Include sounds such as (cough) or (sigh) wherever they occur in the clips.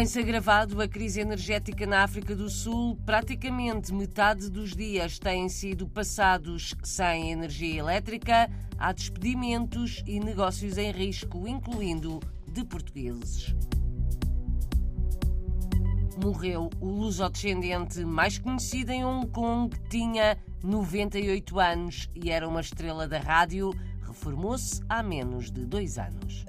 Tem-se agravado a crise energética na África do Sul. Praticamente metade dos dias têm sido passados sem energia elétrica. Há despedimentos e negócios em risco, incluindo de portugueses. Morreu o luso-descendente mais conhecido em Hong Kong, tinha 98 anos e era uma estrela da rádio. Reformou-se há menos de dois anos.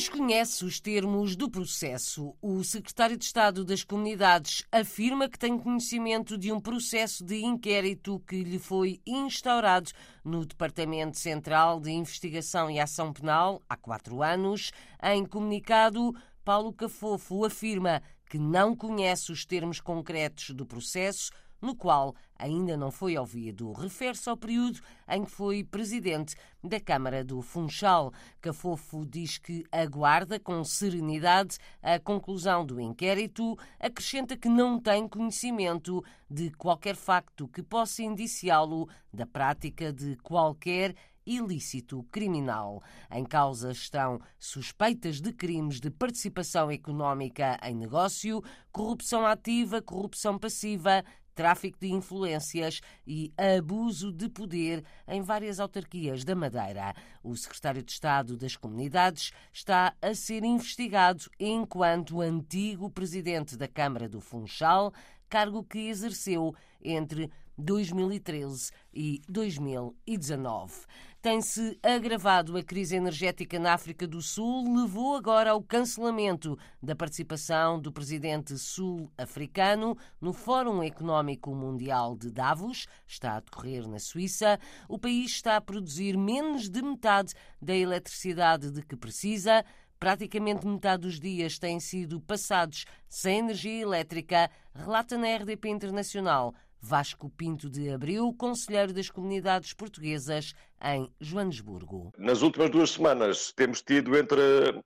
Desconhece os termos do processo. O secretário de Estado das Comunidades afirma que tem conhecimento de um processo de inquérito que lhe foi instaurado no Departamento Central de Investigação e Ação Penal há quatro anos. Em comunicado, Paulo Cafofo afirma que não conhece os termos concretos do processo no qual ainda não foi ouvido. Refere-se ao período em que foi presidente da Câmara do Funchal. Cafofo diz que aguarda com serenidade a conclusão do inquérito, acrescenta que não tem conhecimento de qualquer facto que possa indiciá-lo da prática de qualquer ilícito criminal. Em causa estão suspeitas de crimes de participação económica em negócio, corrupção ativa, corrupção passiva, tráfico de influências e abuso de poder em várias autarquias da Madeira. O secretário de Estado das Comunidades está a ser investigado enquanto antigo presidente da Câmara do Funchal, cargo que exerceu entre 2013 e 2019. Tem-se agravado a crise energética na África do Sul, levou agora ao cancelamento da participação do presidente sul-africano no Fórum Económico Mundial de Davos, está a decorrer na Suíça. O país está a produzir menos de metade da eletricidade de que precisa. Praticamente metade dos dias têm sido passados sem energia elétrica, relata na RDP Internacional Vasco Pinto de Abril, conselheiro das comunidades portuguesas em Joanesburgo. Nas últimas duas semanas temos tido entre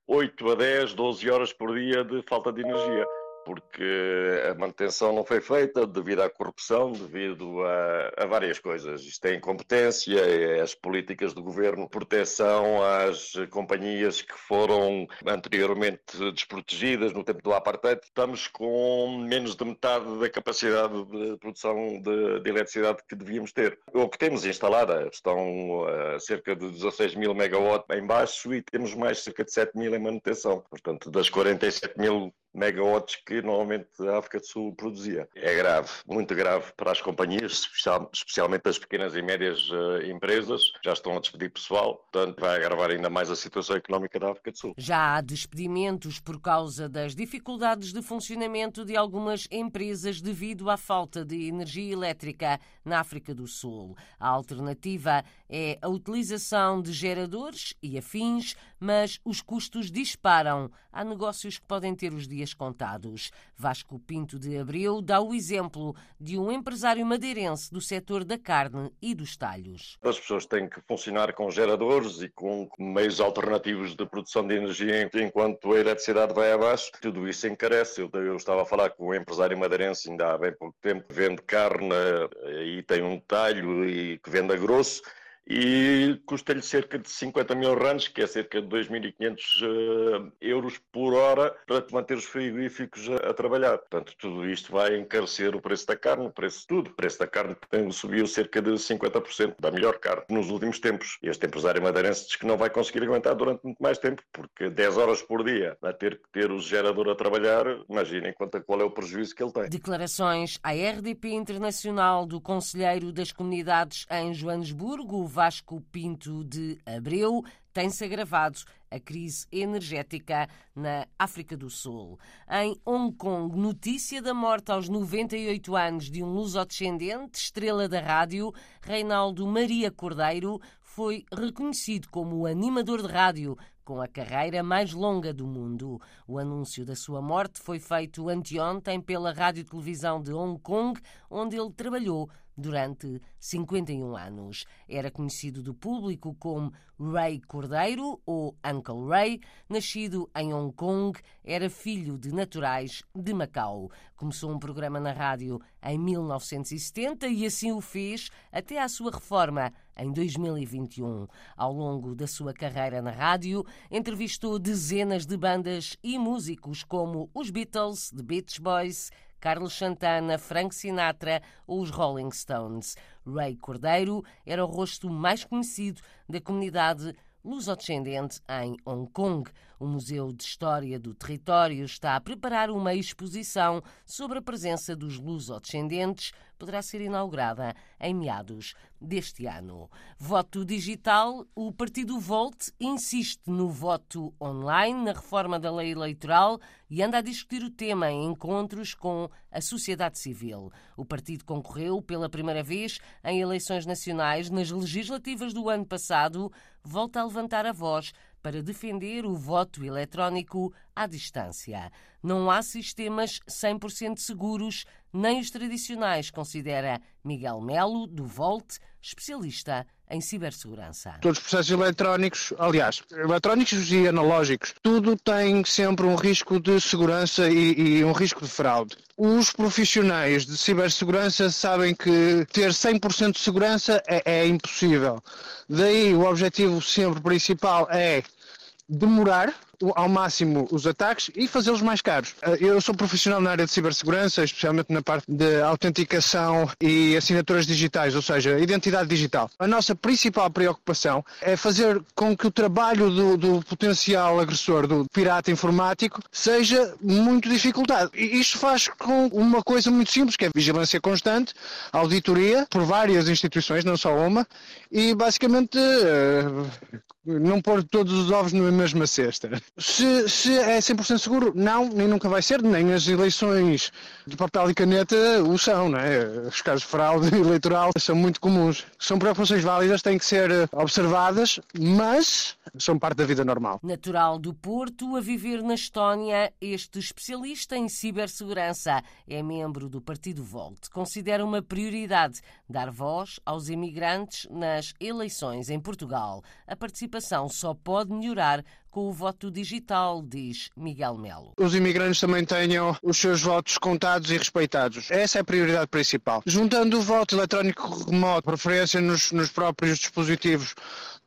8 a 10, 12 horas por dia de falta de energia porque a manutenção não foi feita devido à corrupção, devido a, a, várias coisas. Isto é incompetência, é as políticas do governo, proteção às companhias que foram anteriormente desprotegidas no tempo do apartheid. Estamos com menos de metade da capacidade de produção de, de eletricidade que devíamos ter. O que temos instalada estão a cerca de 16 mil megawatts em baixo e temos mais cerca de 7 mil em manutenção. Portanto, das 47 mil megawatts que normalmente a África do Sul produzia. É grave, muito grave para as companhias, especialmente as pequenas e médias uh, empresas, já estão a despedir pessoal, portanto vai agravar ainda mais a situação económica da África do Sul. Já há despedimentos por causa das dificuldades de funcionamento de algumas empresas devido à falta de energia elétrica na África do Sul. A alternativa é a utilização de geradores e afins, mas os custos disparam. Há negócios que podem ter os dias dias contados. Vasco Pinto de Abreu dá o exemplo de um empresário madeirense do setor da carne e dos talhos. As pessoas têm que funcionar com geradores e com meios alternativos de produção de energia enquanto a eletricidade vai abaixo. Tudo isso encarece. Eu, estava a falar com um empresário madeirense ainda há bem pouco tempo, que vende carne e tem um talho e que vende a grosso e custa-lhe cerca de 50 mil rands, que é cerca de 2.500 uh, eh, euros por hora, para manter os frigoríficos a, a, trabalhar. Portanto, tudo isto vai encarecer o preço da carne, o preço de tudo. O preço da carne subiu cerca de 50% da melhor carne nos últimos tempos. Este empresário madeirense diz que não vai conseguir aguentar durante muito mais tempo, porque 10 horas por dia a ter que ter o gerador a trabalhar, imaginem quanto, qual é o prejuízo que ele tem. Declarações à RDP Internacional do Conselheiro das Comunidades em Joanesburgo, Vasco Pinto de Abreu, tem-se agravado a crise energética na África do Sul. Em Hong Kong, notícia da morte aos 98 anos de um luso-descendente, estrela da rádio, Reinaldo Maria Cordeiro, foi reconhecido como o animador de rádio com a carreira mais longa do mundo. O anúncio da sua morte foi feito anteontem pela Rádio Televisão de Hong Kong, onde ele trabalhou durante 51 anos. Era conhecido do público como Ray Cordeiro ou Uncle Ray, nascido em Hong Kong, era filho de naturais de Macau. Começou um programa na rádio em 1970 e assim o fez até à sua reforma em 2021. Ao longo da sua carreira na rádio, entrevistou dezenas de bandas e músicos como os Beatles, The Beach Boys, Carlos Santana, Frank Sinatra ou os Rolling Stones. Ray Cordeiro era o rosto mais conhecido da comunidade luso-descendente em Hong Kong. O Museu de História do Território está a preparar uma exposição sobre a presença dos luso-descendentes. Poderá ser inaugurada em meados deste ano. Voto digital. O partido Volt insiste no voto online, na reforma da lei eleitoral e anda a discutir o tema em encontros com a sociedade civil. O partido concorreu pela primeira vez em eleições nacionais nas legislativas do ano passado. Volta a levantar a voz para defender o voto eletrónico à distância. Não há sistemas 100% seguros, nem os tradicionais, considera Miguel Melo, do Volt, especialista em cibersegurança. Todos os processos eletrónicos, aliás, eletrónicos e analógicos, tudo tem sempre um risco de segurança e, e um risco de fraude. Os profissionais de cibersegurança sabem que ter 100% de segurança é, é impossível. Daí o objetivo sempre principal é demorar ao máximo os ataques e fazê-los mais caros. Eh, eu sou profissional na área de cibersegurança, especialmente na parte de autenticação e assinaturas digitais, ou seja, identidade digital. A nossa principal preocupação é fazer com que o trabalho do, do potencial agressor, do pirata informático, seja muito dificultado. E isto faz com uma coisa muito simples, que é vigilância constante, auditoria por várias instituições, não só uma, e basicamente eh, não pôr todos os ovos na mesma cesta. Se, se é 100% seguro, não, nem nunca vai ser, nem as eleições de papel e caneta o são, não é? Os casos de fraude (laughs) eleitoral são muito comuns. São preocupações válidas, têm que ser observadas, mas são parte da vida normal. Natural do Porto, a viver na Estónia, este especialista em cibersegurança é membro do Partido Volt. Considera uma prioridade dar voz aos imigrantes nas eleições em Portugal. A participação só pode melhorar com o voto digital, diz Miguel Melo. Os imigrantes também tenham os seus votos contados e respeitados. Essa é a prioridade principal. Juntando o voto eletrónico remoto, preferência nos, nos próprios dispositivos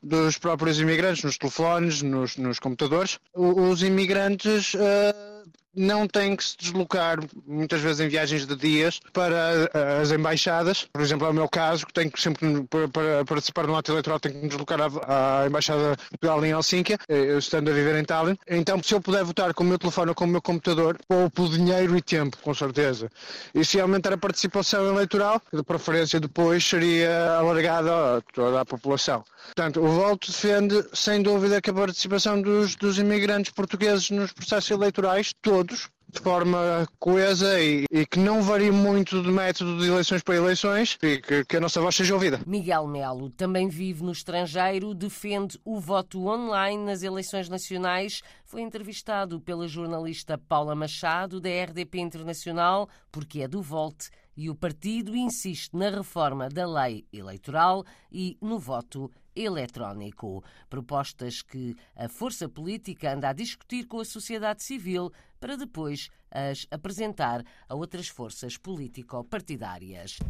dos próprios imigrantes, nos telefones, nos, nos computadores, os imigrantes. Uh não têm que se deslocar, muitas vezes em viagens de dias, para eh, as embaixadas. Por exemplo, é o meu caso, que tenho que sempre, para, participar no ato eleitoral, tenho que me deslocar à, à Embaixada de Portugal em Helsínquia, eh, estando a viver em Tallinn. Então, se eu puder votar com o meu telefone ou com o meu computador, poupo dinheiro e tempo, com certeza. E se aumentar a participação eleitoral, de preferência depois, seria alargada a toda a população. Portanto, o voto defende, sem dúvida, que a participação dos, dos imigrantes portugueses nos processos eleitorais, todos, de forma coesa e, e, que não varie muito de método de eleições para eleições e que, que, a nossa voz seja ouvida. Miguel Melo também vive no estrangeiro, defende o voto online nas eleições nacionais. Foi entrevistado pela jornalista Paula Machado, da RDP Internacional, porque é do Volte e o partido insiste na reforma da lei eleitoral e no voto eletrónico. Propostas que a força política anda a discutir com a sociedade civil para depois as apresentar a outras forças político-partidárias.